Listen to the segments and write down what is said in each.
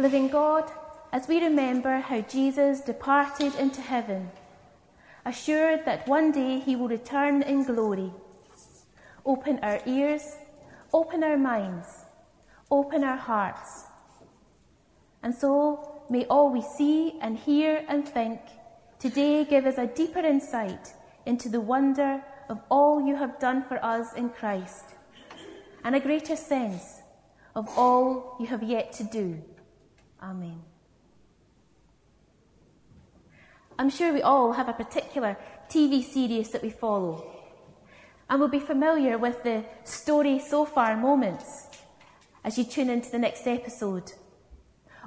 Living God, as we remember how Jesus departed into heaven, assured that one day he will return in glory, open our ears, open our minds, open our hearts. And so may all we see and hear and think today give us a deeper insight into the wonder of all you have done for us in Christ and a greater sense of all you have yet to do. Amen. I'm sure we all have a particular TV series that we follow, and will be familiar with the story so far moments as you tune into the next episode.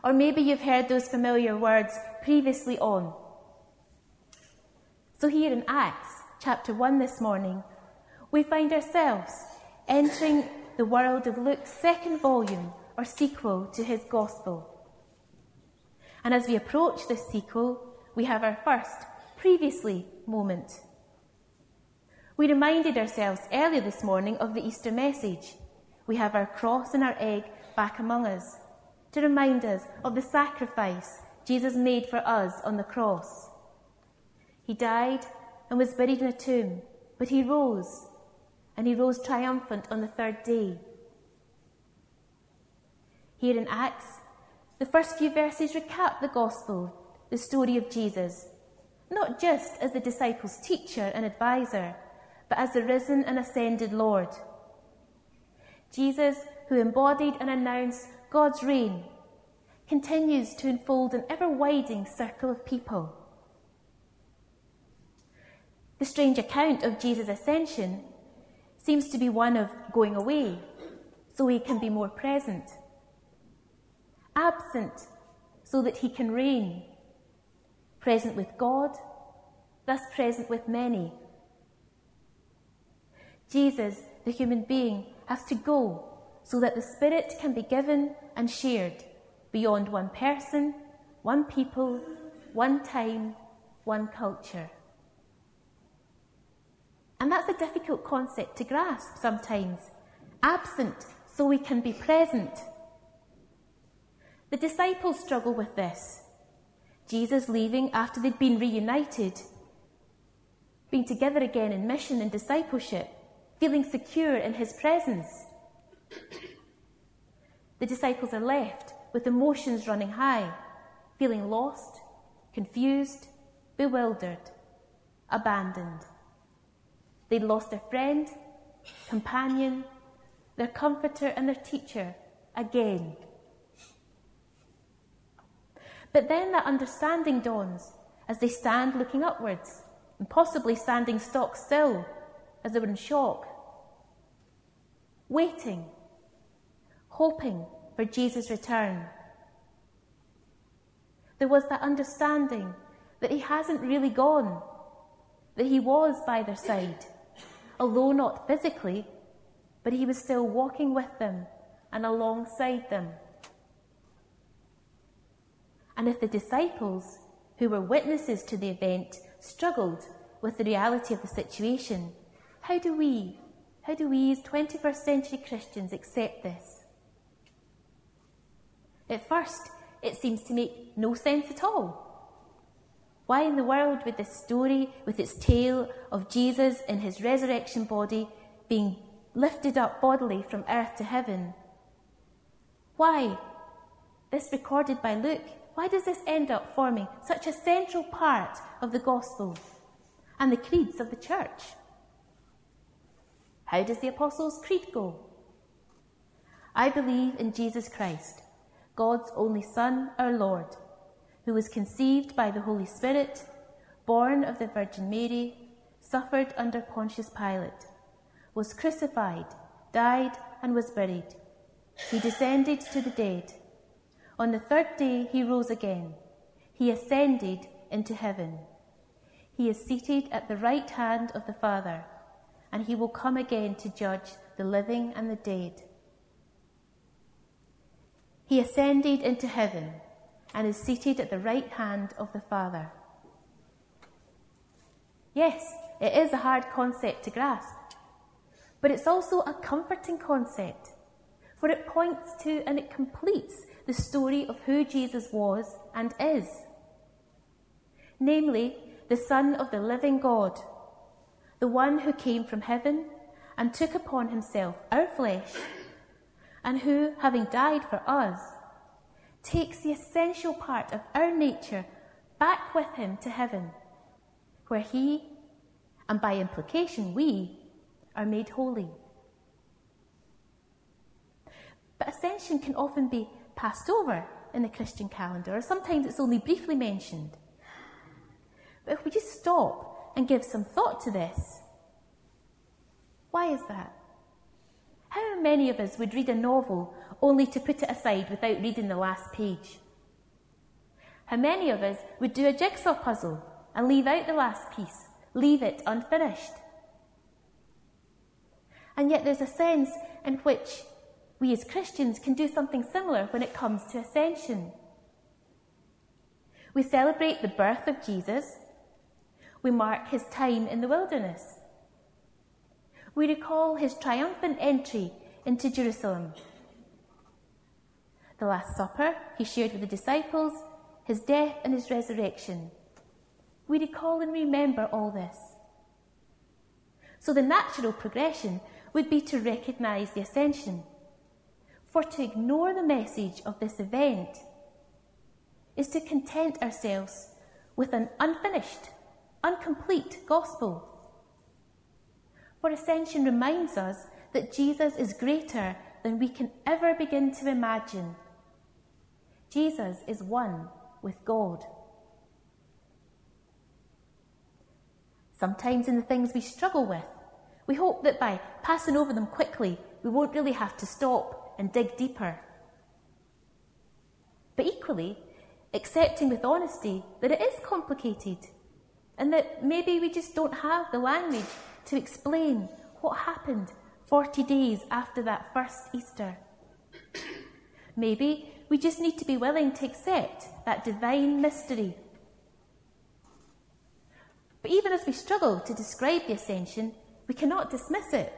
Or maybe you've heard those familiar words previously on. So, here in Acts chapter 1 this morning, we find ourselves entering the world of Luke's second volume or sequel to his Gospel. And as we approach this sequel, we have our first previously moment. We reminded ourselves earlier this morning of the Easter message. We have our cross and our egg back among us to remind us of the sacrifice Jesus made for us on the cross. He died and was buried in a tomb, but he rose, and he rose triumphant on the third day. Here in Acts, the first few verses recap the gospel, the story of Jesus, not just as the disciples' teacher and advisor, but as the risen and ascended Lord. Jesus, who embodied and announced God's reign, continues to enfold an ever widening circle of people. The strange account of Jesus' ascension seems to be one of going away so he can be more present absent so that he can reign, present with God, thus present with many. Jesus, the human being, has to go so that the Spirit can be given and shared beyond one person, one people, one time, one culture. And that's a difficult concept to grasp sometimes. Absent so we can be present the disciples struggle with this. Jesus leaving after they'd been reunited, being together again in mission and discipleship, feeling secure in his presence. The disciples are left with emotions running high, feeling lost, confused, bewildered, abandoned. They'd lost their friend, companion, their comforter, and their teacher again. But then that understanding dawns as they stand looking upwards and possibly standing stock still as they were in shock, waiting, hoping for Jesus' return. There was that understanding that he hasn't really gone, that he was by their side, although not physically, but he was still walking with them and alongside them. And if the disciples, who were witnesses to the event, struggled with the reality of the situation, how do we, how do we as 21st century Christians accept this? At first, it seems to make no sense at all. Why in the world would this story, with its tale of Jesus in his resurrection body being lifted up bodily from earth to heaven, why, this recorded by Luke, why does this end up forming such a central part of the gospel and the creeds of the church? How does the Apostles' Creed go? I believe in Jesus Christ, God's only Son, our Lord, who was conceived by the Holy Spirit, born of the Virgin Mary, suffered under Pontius Pilate, was crucified, died, and was buried. He descended to the dead. On the third day, he rose again. He ascended into heaven. He is seated at the right hand of the Father, and he will come again to judge the living and the dead. He ascended into heaven and is seated at the right hand of the Father. Yes, it is a hard concept to grasp, but it's also a comforting concept, for it points to and it completes the story of who Jesus was and is. Namely, the Son of the living God, the one who came from heaven and took upon himself our flesh, and who, having died for us, takes the essential part of our nature back with him to heaven, where he, and by implication we, are made holy. But ascension can often be passed over in the Christian calendar, or sometimes it's only briefly mentioned. But if we just stop and give some thought to this, why is that? How many of us would read a novel only to put it aside without reading the last page? How many of us would do a jigsaw puzzle and leave out the last piece, leave it unfinished? And yet there's a sense in which we as Christians can do something similar when it comes to ascension. We celebrate the birth of Jesus. We mark his time in the wilderness. We recall his triumphant entry into Jerusalem. The Last Supper he shared with the disciples, his death and his resurrection. We recall and remember all this. So the natural progression would be to recognise the ascension. For to ignore the message of this event is to content ourselves with an unfinished, incomplete gospel. For ascension reminds us that Jesus is greater than we can ever begin to imagine. Jesus is one with God. Sometimes in the things we struggle with, we hope that by passing over them quickly, we won't really have to stop and dig deeper. But equally, accepting with honesty that it is complicated and that maybe we just don't have the language to explain what happened 40 days after that first Easter. Maybe we just need to be willing to accept that divine mystery. But even as we struggle to describe the ascension, we cannot dismiss it.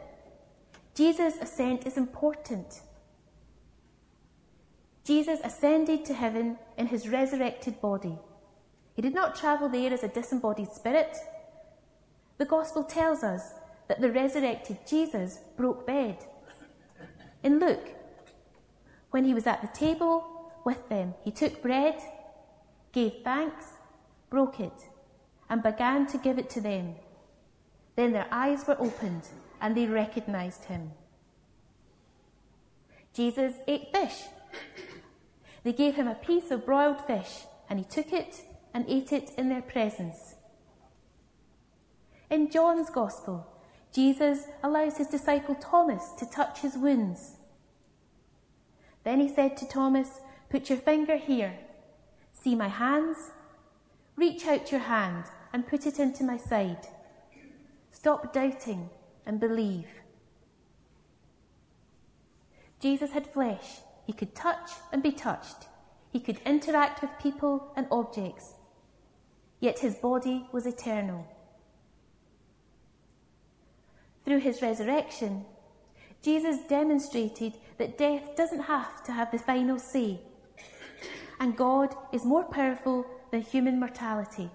Jesus' ascent is important. Jesus ascended to heaven in his resurrected body. He did not travel there as a disembodied spirit. The gospel tells us that the resurrected Jesus broke bread. In Luke, when he was at the table with them, he took bread, gave thanks, broke it, and began to give it to them. Then their eyes were opened and they recognized him. Jesus ate fish. They gave him a piece of broiled fish and he took it and ate it in their presence. In John's Gospel, Jesus allows his disciple Thomas to touch his wounds. Then he said to Thomas, Put your finger here. See my hands? Reach out your hand and put it into my side. Stop doubting and believe. Jesus had flesh. He could touch and be touched. He could interact with people and objects. Yet his body was eternal. Through his resurrection, Jesus demonstrated that death doesn't have to have the final say, and God is more powerful than human mortality.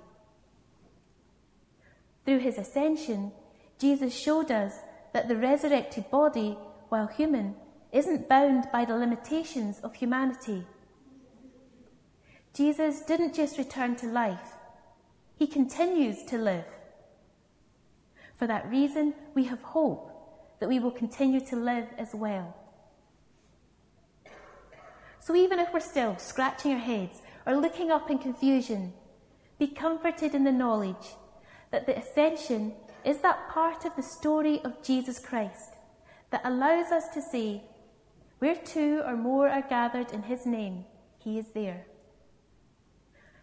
Through his ascension, Jesus showed us that the resurrected body, while human, isn't bound by the limitations of humanity. Jesus didn't just return to life, he continues to live. For that reason, we have hope that we will continue to live as well. So even if we're still scratching our heads or looking up in confusion, be comforted in the knowledge that the ascension is that part of the story of Jesus Christ that allows us to say, where two or more are gathered in his name, he is there.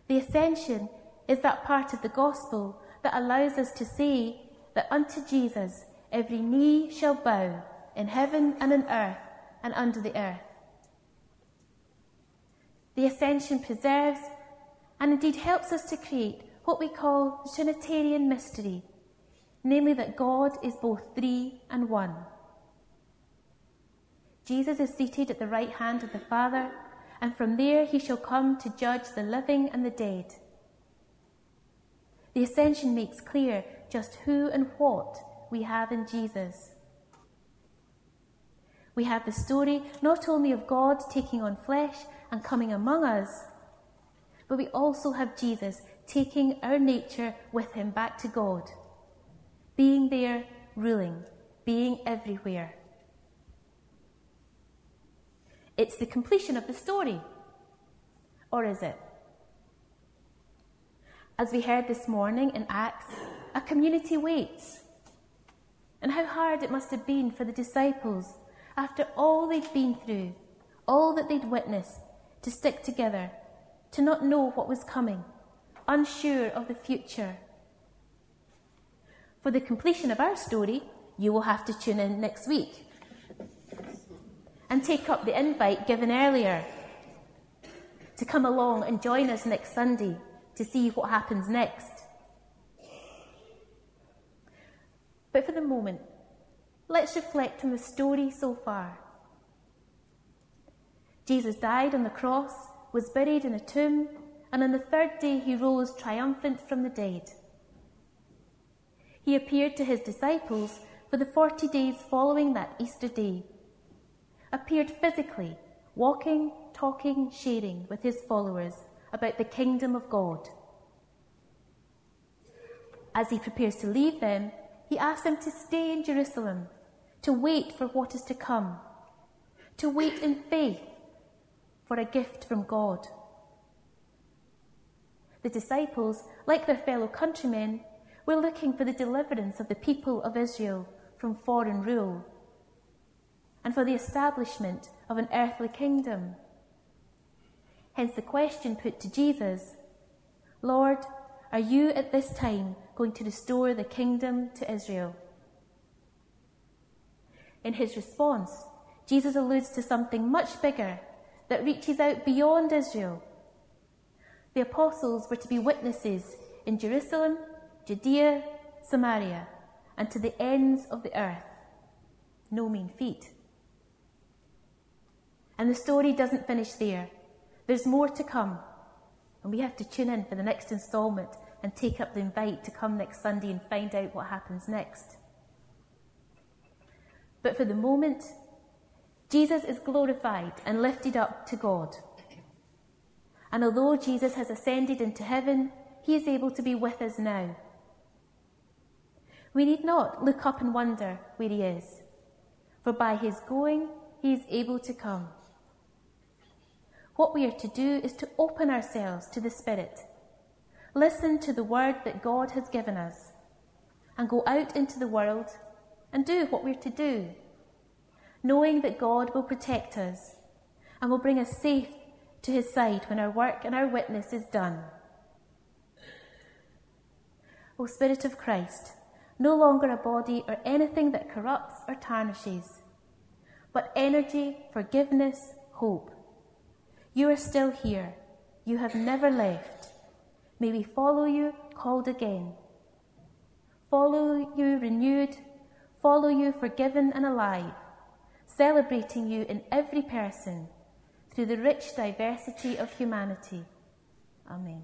The ascension is that part of the gospel that allows us to say that unto Jesus every knee shall bow in heaven and in earth and under the earth. The ascension preserves and indeed helps us to create what we call the Trinitarian mystery, namely that God is both three and one. Jesus is seated at the right hand of the Father, and from there he shall come to judge the living and the dead. The ascension makes clear just who and what we have in Jesus. We have the story not only of God taking on flesh and coming among us, but we also have Jesus taking our nature with him back to God, being there, ruling, being everywhere. It's the completion of the story. Or is it? As we heard this morning in Acts, a community waits. And how hard it must have been for the disciples, after all they'd been through, all that they'd witnessed, to stick together, to not know what was coming, unsure of the future. For the completion of our story, you will have to tune in next week and take up the invite given earlier to come along and join us next Sunday to see what happens next. But for the moment, let's reflect on the story so far. Jesus died on the cross, was buried in a tomb, and on the third day he rose triumphant from the dead. He appeared to his disciples for the forty days following that Easter day appeared physically, walking, talking, sharing with his followers about the kingdom of God. As he prepares to leave them, he asks them to stay in Jerusalem, to wait for what is to come, to wait in faith for a gift from God. The disciples, like their fellow countrymen, were looking for the deliverance of the people of Israel from foreign rule and for the establishment of an earthly kingdom. Hence the question put to Jesus Lord, are you at this time going to restore the kingdom to Israel? In his response, Jesus alludes to something much bigger that reaches out beyond Israel. The apostles were to be witnesses in Jerusalem, Judea, Samaria, and to the ends of the earth. No mean feat. And the story doesn't finish there. There's more to come. And we have to tune in for the next instalment and take up the invite to come next Sunday and find out what happens next. But for the moment, Jesus is glorified and lifted up to God. And although Jesus has ascended into heaven, he is able to be with us now. We need not look up and wonder where he is, for by his going, he is able to come. What we are to do is to open ourselves to the Spirit, listen to the word that God has given us, and go out into the world and do what we're to do, knowing that God will protect us and will bring us safe to his side when our work and our witness is done. O Spirit of Christ, no longer a body or anything that corrupts or tarnishes, but energy, forgiveness, hope you are still here. You have never left. May we follow you, called again. Follow you, renewed. Follow you, forgiven and alive. Celebrating you in every person through the rich diversity of humanity. Amen.